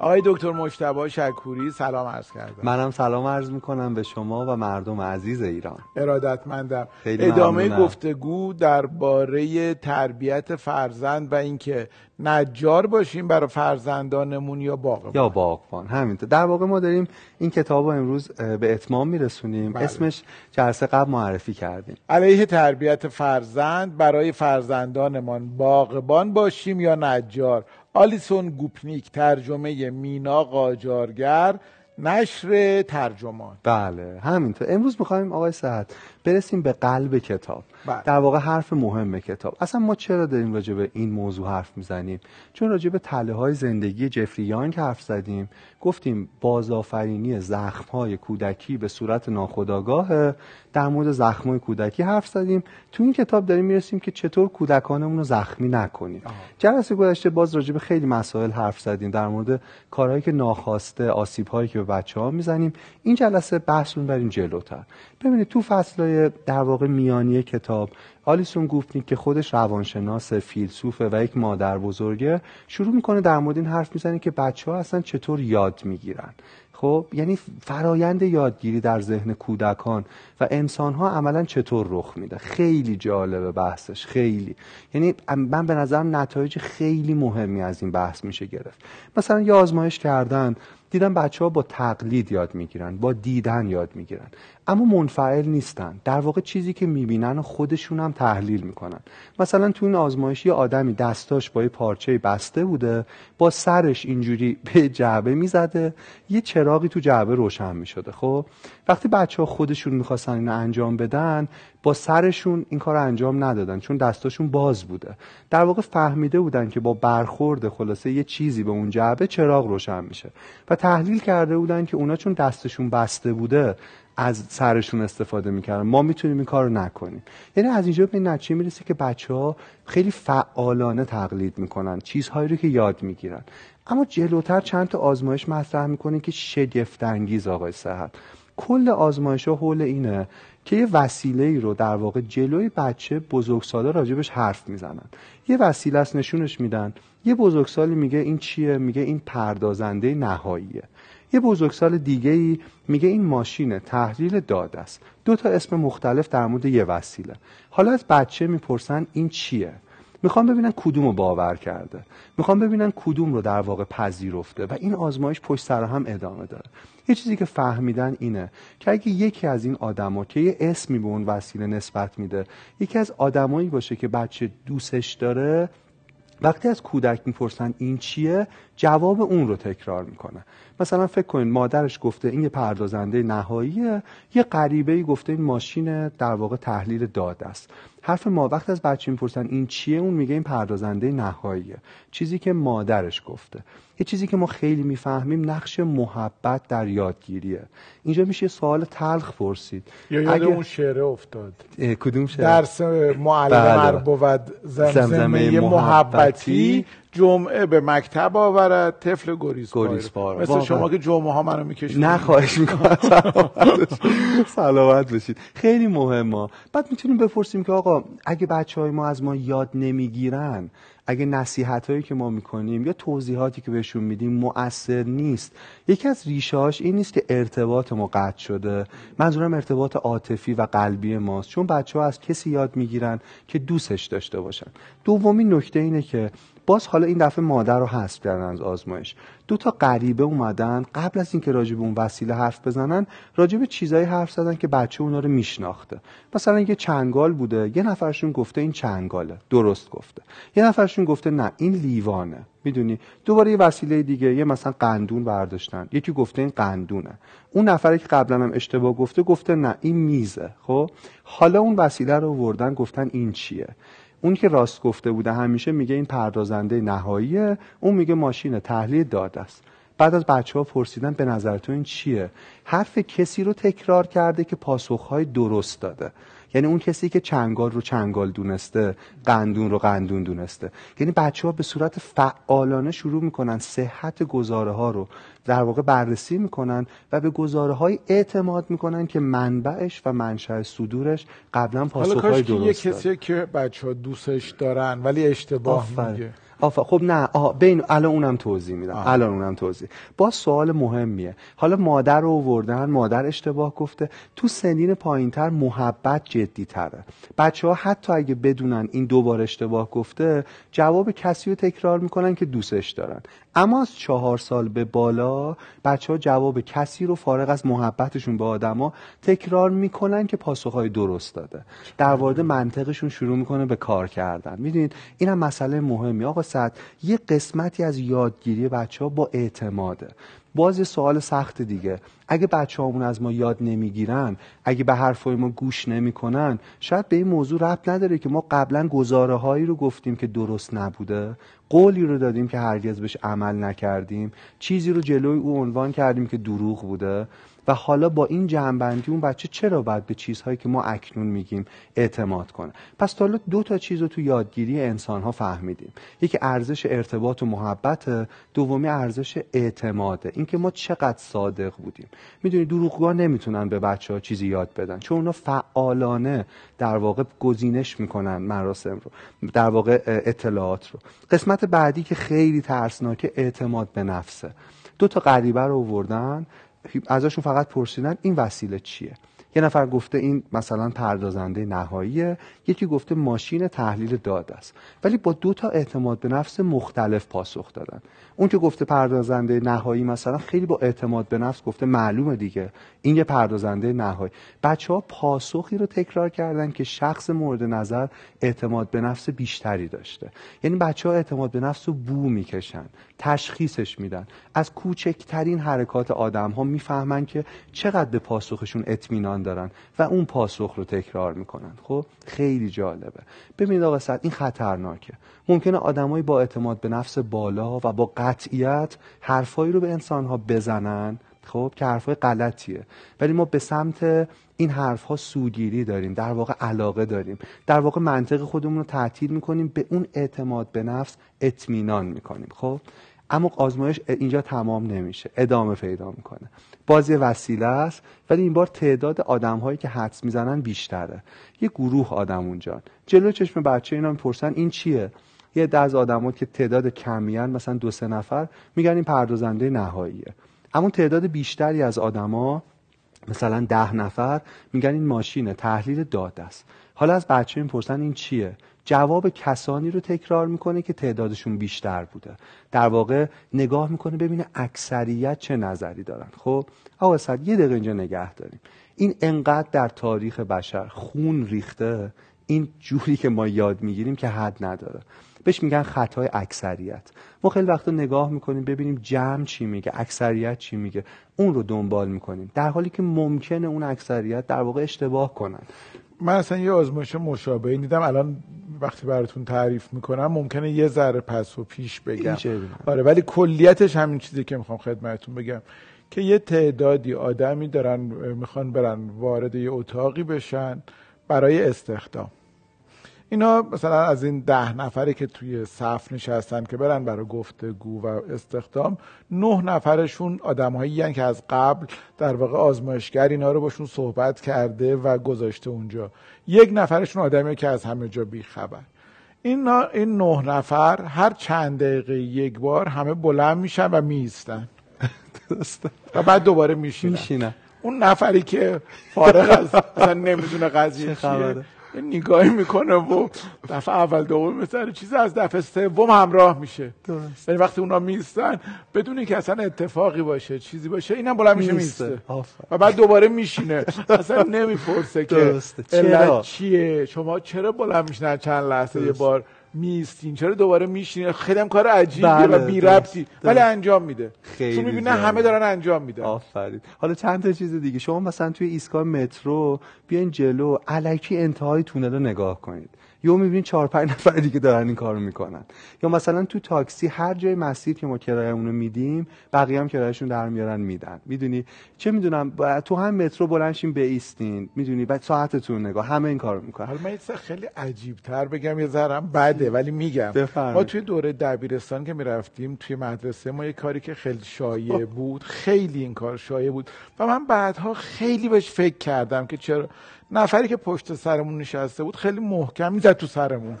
آقای دکتر مجتبی شکوری سلام عرض کردم. منم سلام عرض می‌کنم به شما و مردم عزیز ایران. ارادتمندم. خیلی ادامه ممنونم. گفتگو درباره تربیت فرزند و اینکه نجار باشیم برای فرزندانمون یا باغبان. یا باغبان همینطور. در واقع ما داریم این کتاب رو امروز به اتمام میرسونیم. بله. اسمش جلسه قبل معرفی کردیم. علیه تربیت فرزند برای فرزندانمان باغبان باشیم یا نجار. آلیسون گوپنیک ترجمه مینا قاجارگر نشر ترجمان. بله همینطور. امروز می‌خوایم آقای صحت برسیم به قلب کتاب. بله. در واقع حرف مهم کتاب. اصلا ما چرا داریم راجع به این موضوع حرف می‌زنیم؟ چون راجع به تله های زندگی جفری یانگ حرف زدیم. گفتیم بازآفرینی زخم های کودکی به صورت ناخودآگاه در مورد زخم های کودکی حرف زدیم. تو این کتاب داریم می‌رسیم که چطور کودکانمون رو زخمی نکنیم. جلسه گذشته باز راجع به خیلی مسائل حرف زدیم در مورد کارهایی که ناخواسته آسیب هایی که بچه ها می‌زنیم. این جلسه بحث رو بریم جلوتر. ببینید تو فصلهای در واقع میانی کتاب آلیسون گوفنیک که خودش روانشناس فیلسوفه و یک مادر بزرگه. شروع می‌کنه در مورد این حرف می‌زنه که بچه ها اصلا چطور یاد می‌گیرن. خب یعنی فرایند یادگیری در ذهن کودکان و انسان ها عملا چطور رخ میده. خیلی جالبه بحثش خیلی. یعنی من به نظرم نتایج خیلی مهمی از این بحث میشه گرفت. مثلا یه آزمایش کردن. دیدن بچه ها با تقلید یاد می‌گیرن با دیدن یاد می‌گیرن. اما منفعل نیستن. در واقع چیزی که می‌بینن و خودشون هم تحلیل می‌کنن. مثلا تو این آزمایش یه آدمی دستاش با یه پارچه بسته بوده با سرش اینجوری به جعبه می‌زده یه چراغی تو جعبه روشن می‌شده خب؟ وقتی بچه ها خودشون می‌خواستن اینو انجام بدن با سرشون این کار انجام ندادن چون دستاشون باز بوده. در واقع فهمیده بودن که با برخورد خلاصه یه چیزی به اون جعبه چراغ روشن میشه. و تحلیل کرده بودن که اونا چون دستشون بسته بوده از سرشون استفاده می‌کردن. ما می‌تونیم این کار رو نکنیم. یعنی از اینجا به نتیجه می‌رسه که بچه ها خیلی فعالانه تقلید می‌کنن چیزهایی رو که یاد می‌گیرن. اما جلوتر چند تا آزمایش مطرح می‌کنه که شگفت انگیز آقای صحت. کل آزمایش ها حول اینه که یه وسیله ای رو در واقع جلوی بچه بزرگسالا راجبش حرف می‌زنن. یه وسیله است نشونش میدن. یه بزرگسالی میگه این چیه؟ میگه این پردازنده نهاییه. یه بزرگسال دیگه ای میگه این ماشین تحلیل داده است. دو تا اسم مختلف در مورد یه وسیله. حالا از بچه می‌پرسن این چیه؟ می‌خوام ببینن کدوم رو باور کرده. می‌خوام ببینن کدوم رو در واقع پذیرفته و این آزمایش پشت سر هم ادامه داره. یه چیزی که فهمیدن اینه که اگه یکی از این آدما که یه اسمی به اون وسیله نسبت میده یکی از آدمایی باشه که بچه دوستش داره وقتی از کودک می‌پرسن این چیه جواب اون رو تکرار می‌کنه. مثلا فکر کنید مادرش گفته این یه پردازنده نهاییه یه غریبه ای گفته این ماشین در واقع تحلیل داده است. حرف ما وقت از بچه می‌پرسن این چیه اون میگه این پردازنده نهاییه. چیزی که مادرش گفته. یه چیزی که ما خیلی می‌فهمیم نقش محبت در یادگیریه. اینجا میشه سوال تلخ پرسید. یا یاد اگه- اون شعره افتاد. کدوم شعر؟ درس معلم بله. بود زمزمه زمزمه محبتی محبتی. جمعه به مکتب آورد طفل گریزپار گریزپار. مثل. شما که جمعه ها منو می‌کشید. نه خواهش می‌کنم. سلامت باشید. خیلی مهمه بعد می‌تونیم بپرسیم که آقا اگه بچه های ما از ما یاد نمی‌گیرن اگه نصیحت هایی که ما می‌کنیم یا توضیحاتی که بهشون میدیم مؤثر نیست. یکی از ریشهاش این نیست که ارتباط ما قطع شده. منظورم ارتباط عاطفی و قلبی ماست. چون بچه ها از کسی یاد می‌گیرن که دوستش داشته باشن. دومین نکته اینه که باز حالا این دفعه مادر رو حذف کردن از آزمایش. دو تا غریبه اومدن. قبل از اینکه راجع به اون وسیله حرف بزنن راجع به چیزایی حرف زدن که بچه اونا رو میشناخته. مثلا یه چنگال بوده. یه نفرشون گفته این چنگاله. درست گفته. یه نفرشون گفته نه این لیوانه. می‌دونی؟ دوباره یه وسیله دیگه. یه مثلا قندون برداشتن. یکی گفته این قندونه. اون نفری که قبلا هم اشتباه گفته گفته نه این میزه. خب؟ حالا اون وسیله رو آوردن گفتن این چیه؟ اون که راست گفته بوده همیشه میگه این پردازنده نهاییه اون میگه ماشین تحلیل داده است. بعد از بچه ها پرسیدن به نظر تو این چیه؟ حرف کسی رو تکرار کرده که پاسخهای درست داده. یعنی اون کسی که چنگال رو چنگال دونسته قندون رو قندون دونسته یعنی بچه ها به صورت فعالانه شروع می‌کنن صحت گزاره ها رو در واقع بررسی می‌کنن و به گزاره های اعتماد می‌کنن که منبعش و منشأ صدورش قبلا حالا پاسخ کاش های که یه درست داده. کسی که بچه ها دوستش دارن ولی اشتباه. میگه آفا خب نه آه بین الان اونم توضیح میدم. الان اونم توضیح. با سوال مهمیه. حالا مادر رو آوردن مادر اشتباه گفته. تو سنین پایینتر محبت جدی تره بچه ها حتی اگه بدونن این دوبار اشتباه گفته جواب کسی رو تکرار می‌کنن که دوستش دارن. اما از چهار سال به بالا بچه ها جواب کسی رو فارغ از محبتشون به آدما تکرار می‌کنن که پاسخهای درست داده. در وارد منطقشون شروع می‌کنه به کار کردن. می‌دونید این هم مسئله مهمی. آقا سعد یه قسمتی از یادگیری بچه ها با اعتماده. باز یه سوال سخت دیگه. اگه بچه همون از ما یاد نمی‌گیرن اگه به حرفای ما گوش نمی‌کنن شاید به این موضوع ربط نداره که ما قبلا گزاره هایی رو گفتیم که درست نبوده قولی رو دادیم که هرگز بهش عمل نکردیم چیزی رو جلوی او عنوان کردیم که دروغ بوده. و حالا با این جنبندی اون بچه چرا باید به چیزهایی که ما اکنون میگیم اعتماد کنه؟ پس تا حالا دو تا چیز رو تو یادگیری انسان ها فهمیدیم. یکی ارزش ارتباط و محبت دومی ارزش اعتماده اینکه ما چقدر صادق بودیم. می‌دونی دروغگوها نمی‌تونن به بچه ها چیزی یاد بدن. چون اونا فعالانه در واقع گزینش می‌کنن مراسم رو در واقع اطلاعات رو. قسمت بعدی که خیلی ترسناکه اعتماد به نفسه. دو تا غریبه رو آوردن. ازشون فقط پرسیدن این وسیله چیه؟ یه نفر گفته این مثلا پردازنده نهاییه یکی گفته ماشین تحلیل داد است. ولی با دو تا اعتماد به نفس مختلف پاسخ دادن. اون که گفته پردازنده نهایی مثلا خیلی با اعتماد به نفس گفته معلومه دیگه. این یه پردازنده نهایی. بچه ها پاسخی رو تکرار کردن که شخص مورد نظر اعتماد به نفس بیشتری داشته. یعنی بچه ها اعتماد به نفس رو بو می‌کشن تشخیصش میدن. از کوچکترین حرکات آدم ها می‌فهمن که چقدر به پاسخشون اطمینان دارن و اون پاسخ رو تکرار می‌کنن. خب خیلی جالبه. ببینید آقا سعد این خطرناکه. ممکنه آدمایی با اعتماد به نفس بالا و با قطعیت حرفایی رو به انسانها بزنن خب که حرفای غلطیه. ولی ما به سمت این حرف ها سوگیری داریم در واقع علاقه داریم. در واقع منطق خودمون رو تعطیل می‌کنیم به اون اعتماد به نفس اطمینان می‌کنیم. خب اما آزمایش اینجا تمام نمیشه. ادامه پیدا می‌کنه. بازی وسیله است ولی این بار تعداد آدم هایی که حدس می‌زنن بیشتره. یه گروه آدم اونجا. جلو چشم بچه اینا می‌پرسن این چیه؟ یه ده از آدما که تعداد کمیان مثلا دو سه نفر میگن این پردازنده نهاییه. اما تعداد بیشتری از آدما مثلا ده نفر میگن این ماشین تحلیل داده است. حالا از بچه این پرسن این چیه؟ جواب کسانی رو تکرار می‌کنه که تعدادشون بیشتر بوده. در واقع نگاه می‌کنه ببینه اکثریت چه نظری دارن. خب آقا صد یه دقیقه اینجا نگه داریم. این انقدر در تاریخ بشر خون ریخته این جوری که ما یاد می‌گیریم که حد نداره. بهش میگن خطای اکثریت. ما خیلی وقتا نگاه می‌کنیم ببینیم جمع چی میگه اکثریت چی میگه. اون رو دنبال می‌کنیم. در حالی که ممکنه اون اکثریت در واقع اشتباه کنن. من اصلا یه آزمایش مشابهی دیدم. الان وقتی براتون تعریف می‌کنم ممکنه یه ذره پس و پیش بگم. آره ولی کلیتش همین چیزی که می‌خوام خدمتتون بگم. که یه تعدادی آدمی دارن می‌خوان برن وارد یه اتاقی بشن. برای استخدام. اینا مثلا از این ده نفری که توی صف نشستن که برن برای گفتگو و استخدام نه نفرشون آدمهایی که از قبل در واقع آزمایشگر اینا رو باشون صحبت کرده و گذاشته اونجا. یک نفرشون آدمی که از همه جا بیخبر. این, این نه نفر هر چند دقیقه یک بار همه بلند میشن و میستن و بعد دوباره میشینن. اون نفری که فارغ از اصلا نمی‌دونه قضیه چیه. نگاهی می‌کنه و دفعه اول دوم مثل چیز از دفعه سوم همراه میشه. درست. یعنی وقتی اونا میستن بدون اینکه اصلا اتفاقی باشه چیزی باشه اینم بلند میشه میسته و بعد دوباره میشینه. اصلا نمی‌پرسه که چرا؟ چیه؟ شما چرا بلند میشنن چند لحظه یه بار میستین چرا دوباره میشینه خیلی هم کار عجیبیه بله، و بی ربطی. ولی انجام میده. خیلی چون می‌بینه همه دارن انجام میدن. آفرین. حالا چند تا چیز دیگه. شما مثلا توی ایستگاه مترو بیاین جلو علکی انتهای تونل رو نگاه کنید. یا می‌بینید چهار پنج نفر دیگه دارن این کارو می‌کنن. یا مثلا تو تاکسی هر جای مسیر که ما کرایه‌مون رو میدیم بقیه هم کرایهشون در میارن میدن. می‌دونی؟ چه می‌دونم؟ تو هم مترو بلنشین بیستین می‌دونی؟ بعد ساعتتون نگاه. همه این کارو می‌کنن. حالا من خیلی عجیب تر بگم یه ذرم بده ولی میگم. ما توی دوره دبیرستان که می‌رفتیم توی مدرسه ما یه کاری که خیلی شایع بود خیلی این کار شایع بود. و من بعدها خیلی بهش فکر کردم که چرا نفری که پشت سرمون نشسته بود خیلی محکم می‌زد تو سرمون.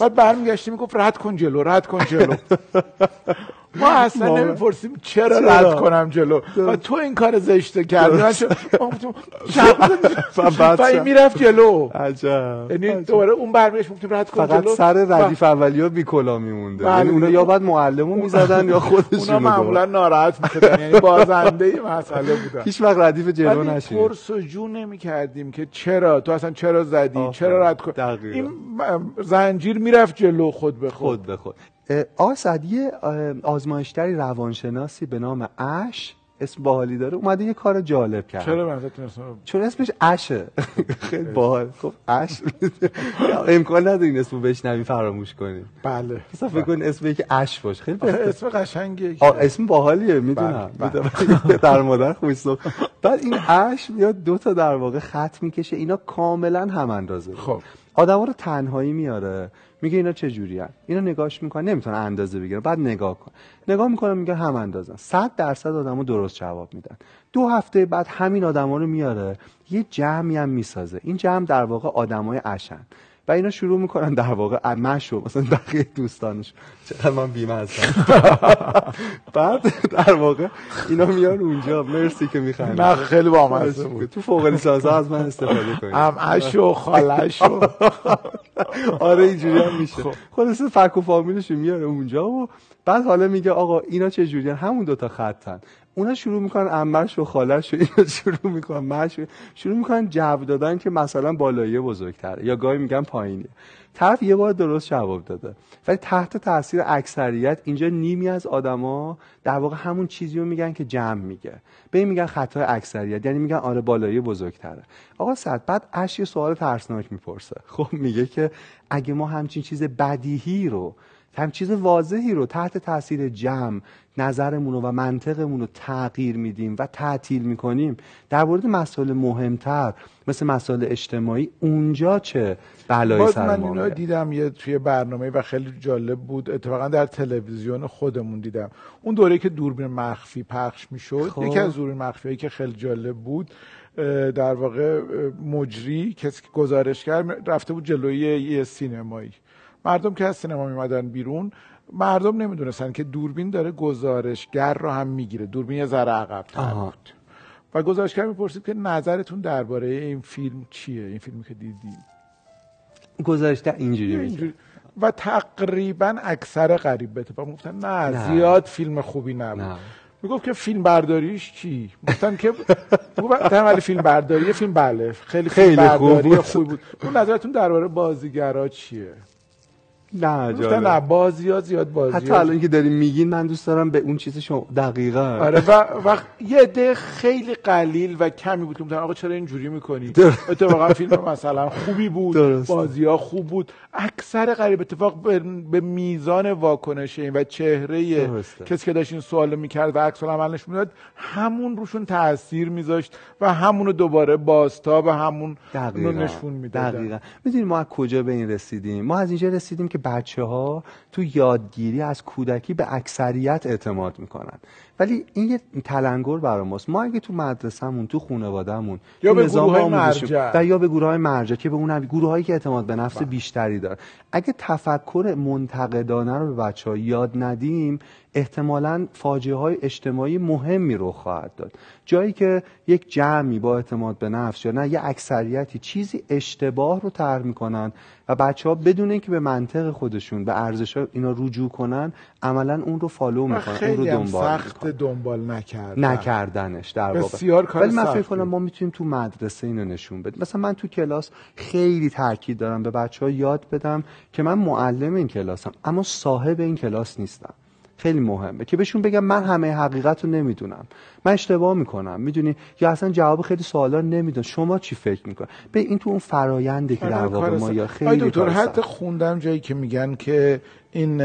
بعد برمیگشتیم می‌گفت رد کن جلو رد کن جلو. ما اصلا نمی‌پرسیم چرا رد کنم جلو. و تو این کار زشته کردی. و این می‌رفت جلو. عجب. یعنی دوباره اون برمیگشت گفتیم رد کن فقط سر ردیف اولیه بیکلا میمونده. یعنی اونا یا بعد معلمو می‌زدن یا خودشون اونا معمولا ناراحت می‌شدن. یعنی بازنده مسئله بودن. هیچ وقت ردیف جلو نشید پرسجو نمی کردیم که چرا؟ تو اصلا چرا زدی. چرا رد کن. این زنجیر می‌رفت جلو خود به خود. خود به خود. اه، آقا سعد یه اه، آزمایشگری روانشناسی به نام اش اسم باحالی داره اومده یه کار جالب کرد. چرا من فکر کنم چون اسمش اشه. خیلی باحال. خب اش. امکان نداره این اسمو بشنوی فراموش کنی. بله. مثلا فکر کن اسم یکی اش باشه. خیلی. اسم قشنگیه. اسم باحالیه می‌دونم. بله، می‌دونم. در مادر خوشم بعد این اش میاد دو تا در واقع خط می‌کشه اینا کاملا هم اندازه. خب. آدما رو تنهایی میاره. میگه اینا چه جوری اینا نگاهش می‌کنن. نمی‌تونن اندازه بگیرن. بعد نگاه کن. نگاه می‌کنن میگه هم اندازن 100 درصد آدمو درست جواب میدن. دو هفته بعد همین آدما رو میاره. یه جمعی هم می‌سازه. این جمع در واقع آدمای اشن و اینا شروع می‌کنن در واقع مشو مثلا بقیه دوستانش. چقدر من بیمه هستم. بعد در واقع اینا میان اونجا. مرسی که میخندی نه خیلی بامزه بود. تو فوق لیسانس از من استفاده کنید. ام و خالش و آره اینجوری هم میشه. خب. خلاصه فک و فامیلش میاره اونجا و بعد حالا میگه آقا اینا چه جوریان؟ همون دوتا خطن. اونا شروع می‌کنن امرش و خالش و اینا شروع می‌کنن مش شروع می‌کنن جو دادن که مثلا بالایی بزرگتره یا گاهی میگن پایینیه طرف یه بار درست جواب داده. ولی تحت تاثیر اکثریت اینجا نیمی از آدما در واقع همون چیزی رو میگن که جمع میگه. به میگن خطای اکثریت یعنی میگن آره بالایی بزرگتره. آقا صد بعد اش یه سوال ترسناک می‌پرسه. خب میگه که اگه ما همچین چیز بدیهی رو هم چیز واضحی رو تحت تاثیر جمع نظرمون رو و منطقمون رو تغییر میدیم و تعطیل می‌کنیم در مورد مسائل مهمتر مثل مسائل اجتماعی اونجا چه بلایی سر من اینا؟ دیدم یه توی برنامه و خیلی جالب بود اتفاقا در تلویزیون خودمون دیدم اون دوره که دوربین مخفی پخش می‌شد خب. یکی از دوربین مخفی که خیلی جالب بود در واقع مجری کسی که گزارشگر رفته بود جلوی یه سینمایی مردم که از سینما میمدن بیرون مردم نمی‌دونستن که دوربین داره گزارشگر رو هم می‌گیره. دوربین یه ذره عقب‌تر آها. بود. و گزارشگر می‌پرسید که نظرتون درباره این فیلم چیه؟ این فیلمی که دیدی؟ گزارشگر اینجوری میگه اینجوری. و تقریبا اکثر غریب به اتفاق گفتن نه, نه. زیاد فیلم خوبی نبود. نه. می‌گفت که فیلم برداریش چی؟ گفتن که ولی فیلم برداری فیلم بله خیلی خیلی خوب بود. خوبی بود. اون نظرتون درباره بازیگرا چیه؟ نه جالب. نه بازی ها زیاد بازی حتی الان که داریم میگین من دوست دارم به اون چیز شما دقیقا آره و, و یه عده خیلی قلیل و کمی بود که آقا چرا اینجوری می‌کنی. اتفاقا فیلم مثلا خوبی بود درست. بازی ها خوب بود اکثر قریب اتفاق به, به میزان واکنش این و چهره درسته. کسی که داشت این سوال می‌کرد و عکس نشون می‌داد همون روشون تاثیر میذاشت و همونو دوباره بازتاب و همون دقیقا نشون می‌داد دقیقا می‌دونی ما از کجا به این رسیدیم ما از اینجا رسیدیم که بچه ها تو یادگیری از کودکی به اکثریت اعتماد می‌کنن. ولی این یه تلنگر برای ماست. ما اگه تو مدرسهمون تو خانوادهمون یا به نظام مرجع. و یا به گروه های مرجع که به اون گروه هایی که اعتماد به نفس بیشتری داره اگه تفکر منتقدانه رو به بچه ها یاد ندیم احتمالا فاجعه های اجتماعی مهمی رو خواهد داد. جایی که یک جمعی با اعتماد به نفس یا نه یه اکثریتی چیزی اشتباه رو طرح می‌کنن و بچه ها بدون اینکه به منطق خودشون به ارزش اینا رجوع کنن عملا اون رو فالو می‌کنن اون رو دنبال دنبال نکردن. نکردنش در واقع. بسیار کار ولی من فکر. کنم ما می‌تونیم تو مدرسه اینو نشون بدیم. مثلا من تو کلاس خیلی تاکید دارم به بچه ها یاد بدم که من معلم این کلاسم اما صاحب این کلاس نیستم. خیلی مهمه که بهشون بگم من همه حقیقت رو نمی‌دونم. من اشتباه می‌کنم می‌دونی؟ یا اصلا جواب خیلی سوالا نمی‌دونم شما چی فکر می‌کنی؟ به این تو اون فراینده که در آره، واقع کار ما. یا خیلی دکتر حتی. خوندم جایی که میگن که این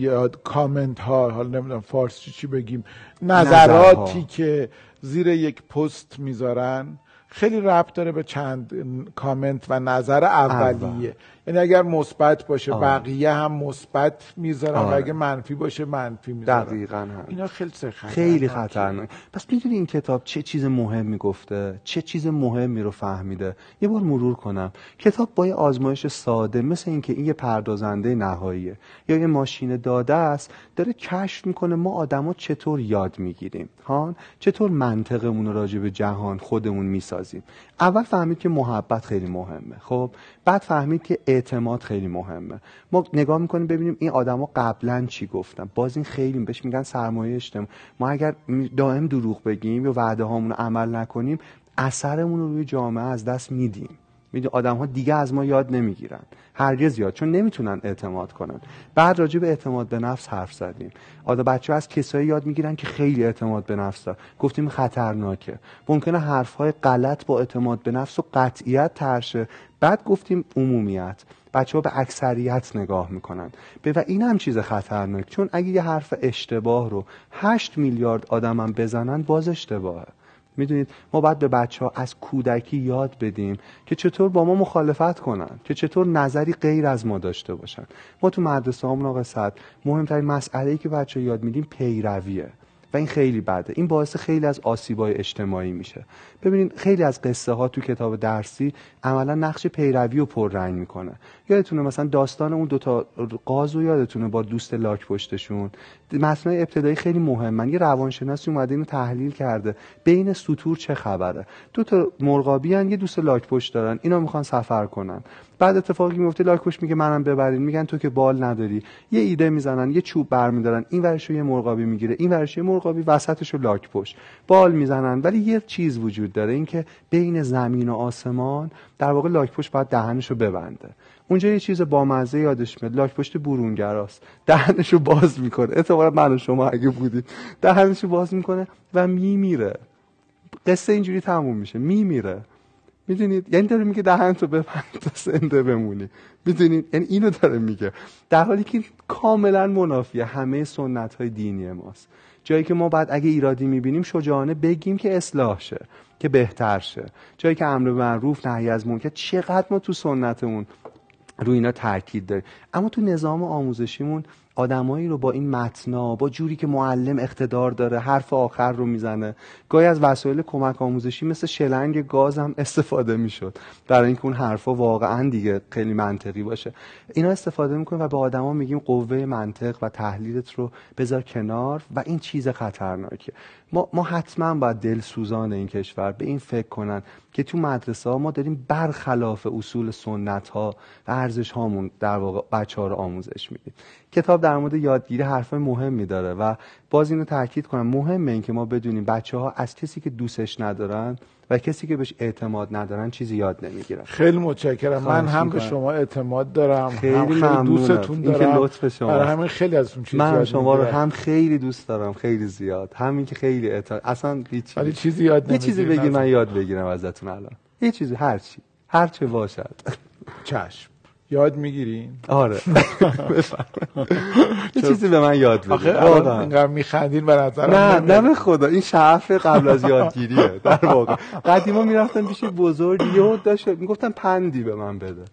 یاد کامنت ها حالا نمی‌دونم فارسی چی بگیم نظراتی نظرها. که زیر یک پست می‌ذارن خیلی ربط داره به چند کامنت و نظر اولیه اول. یعنی اگر مثبت باشه آه. بقیه هم مثبت می‌ذارن آره. و اگه منفی باشه منفی می‌ذارن. دقیقاً هم. اینا خیلی خطرناک خیلی خطرناک پس می‌دونی این کتاب چه چیز مهمی گفته؟ چه چیز مهمی رو فهمیده؟ یه بار مرور کنم. کتاب با یه آزمایش ساده مثل اینکه این یه پردازنده نهاییه. یا یه ماشین داده است داره کشف می‌کنه ما آدما چطور یاد می‌گیریم. هان؟ چطور منطقمون رو راجع به جهان خودمون می‌سازیم. اول فهمید که محبت خیلی مهمه. خب؟ بعد فهمید که اعتماد خیلی مهمه. ما نگاه می‌کنیم ببینیم این آدما قبلا چی گفتن. باز این خیلی بهش میگن سرمایه اجتماعی. ما اگر دائم دروغ بگیم یا وعده هامون عمل نکنیم اثرمون رو روی جامعه از دست میدیم. می‌دونی آدم ها دیگه از ما یاد نمی‌گیرن. هرگز یاد چون نمی‌تونن اعتماد کنن. بعد راجع به اعتماد به نفس حرف زدیم. آدا بچه از کسایی یاد می‌گیرن که خیلی اعتماد به نفس دار گفتیم خطرناکه. ممکنه حرف های غلط با اعتماد به نفس و قطعیت ترشه بعد گفتیم عمومیت. بچه ها به اکثریت نگاه می‌کنن. به و این هم چیز خطرناک چون اگه یه حرف اشتباه رو هشت میلیارد آدم هم بزنن باز اشتباهه. می‌دونید؟ ما باید به بچه ها از کودکی یاد بدیم که چطور با ما مخالفت کنن که چطور نظری غیر از ما داشته باشن. ما تو مدرسه همون آقا صد مهمترین مسئله ای که بچه یاد میدیم پیرویه. و این خیلی بده. این باعث خیلی از آسیبای اجتماعی میشه. ببینید خیلی از قصه ها تو کتاب درسی عملا نقش پیروی رو پررنگ می‌کنه. یادتونه مثلا داستان اون دوتا قاز رو یادتونه با دوست لاک پشتشون؟ متنای ابتدایی خیلی مهمن یه روانشناسی اومده اینو تحلیل کرده. بین سطور چه خبره؟ دو تا مرغابی هن. یه دوست لاک پشت دارن. اینا می‌خوان سفر کنن. بعد اتفاقی میفته لاکوش میگه منم ببرین. میگن تو که بال نداری. یه ایده می‌زنن یه چوب برمیدارن. این ورشو یه مرغابی می‌گیره. این ورش یه مرغابی وسطشو لاک پشت. بال می‌زنن. ولی یه چیز وجود داره اینکه بین زمین و آسمان در واقع لاک پشت باید دهنشو ببنده. اونجا یه چیز بامزه یادش میاد. لاک پشت برونگراست. دهنشو باز می‌کنه. اعتبارا من و شما اگه بودید دهنشو باز می‌کنه و میمیره. قصه اینجوری تموم میشه. میمیره. می‌دونید؟ یعنی داره میگه دهن تو ببند تا زنده بمونی. می‌دونید؟ یعنی اینو داره میگه. در حالی که کاملا منافیه. همه سنت های دینی ماست. جایی که ما بعد اگه ایرادی می‌بینیم شجاعانه بگیم که اصلاح شه که بهتر شه. جایی که امر معروف نهی از منکر چقدر ما تو سنتمون روی اینا تاکید داریم اما تو نظام آموزشیمون آدمایی رو با این متنا با جوری که معلم اقتدار داره حرف آخر رو می‌زنه. گاهی از وسایل کمک آموزشی مثل شلنگ گاز هم استفاده می‌شد. برای اینکه اون حرفا واقعا دیگه خیلی منطقی باشه. اینا استفاده می‌کنه و به آدما میگیم قوه منطق و تحلیلت رو بذار کنار و این چیز خطرناکه ما, ما حتما باید دل سوزان این کشور به این فکر کنن که تو مدرسه ها ما داریم برخلاف اصول سنت ها و ارزش هامون در واقع بچه ها رو آموزش میدیم. کتاب در مورد یادگیری حرف مهمی داره و باز اینو تاکید کنم. مهمه این که ما بدونیم بچه ها از کسی که دوستش ندارن و کسی که بهش اعتماد ندارن چیزی یاد نمی‌گیرن. خیلی متشکرم. من هم به شما اعتماد دارم خیلی, هم خیلی دوستتون دارم. این که لطف شما برای همین خیلی ازتون چیزی من شما رو هم خیلی دوست دارم خیلی زیاد. همین که خیلی اعتماد اصلا هیچ ولی چیزی یاد یه چیزی بگی من یاد بگیرم ازتون الان. یه چیزی هر چی. هر چه باشد. چشم. یاد می‌گیرین؟ آره. یه چیزی به من یاد بده. آخه اینقدر میخندین به نظر نه نه به خدا. این شعف قبل از یادگیریه در واقع. قدیما می‌رفتم پیش بزرگ یه داشت می‌گفتن پندی به من بده.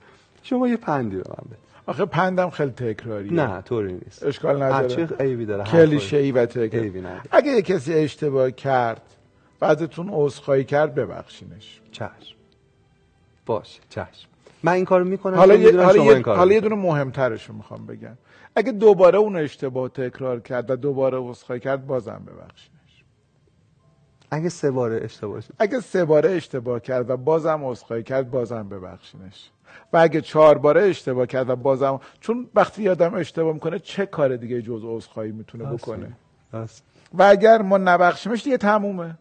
شما یه پندی به من بده. آخه پندم خیلی تکراریه. نه طوری نیست. اشکال نداره. چه عیبی داره کلیشه ای و تکراری اگه یه کسی اشتباه کرد بعدتون عذرخواهی کرد ببخشینش. چشم. باشه چشم. من این کارو می‌کنم حالا یه حالا یه, حالا یه دونه مهمترشو می‌خوام بگم. اگه دوباره اون اشتباه تکرار کرد و دوباره عذرخواهی کرد بازم ببخشینش. اگه سه باره اشتباه شد. اگه سه باره اشتباه کرد و بازم عذرخواهی کرد بازم ببخشینش. و اگه چهار باره اشتباه کرد و بازم چون وقتی آدم اشتباه می‌کنه چه کار دیگه جز عذرخواهی می‌تونه بکنه؟ و اگر ما نبخشیمش دیگه تمومه.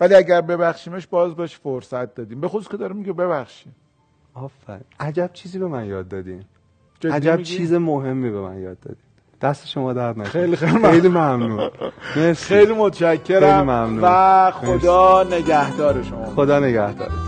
ولی اگر ببخشیمش باز بهش فرصت دادیم. به خصوص که داره میگه ببخشیم آفرین عجب چیزی به من یاد دادین. عجب میگی؟ چیز مهمی به من یاد دادین. دست شما درد نکنه. خیلی خیلی, خیلی ممنون. خیلی متشکرم خیلی ممنون. و خدا نگهدار شما. خدا نگهدار.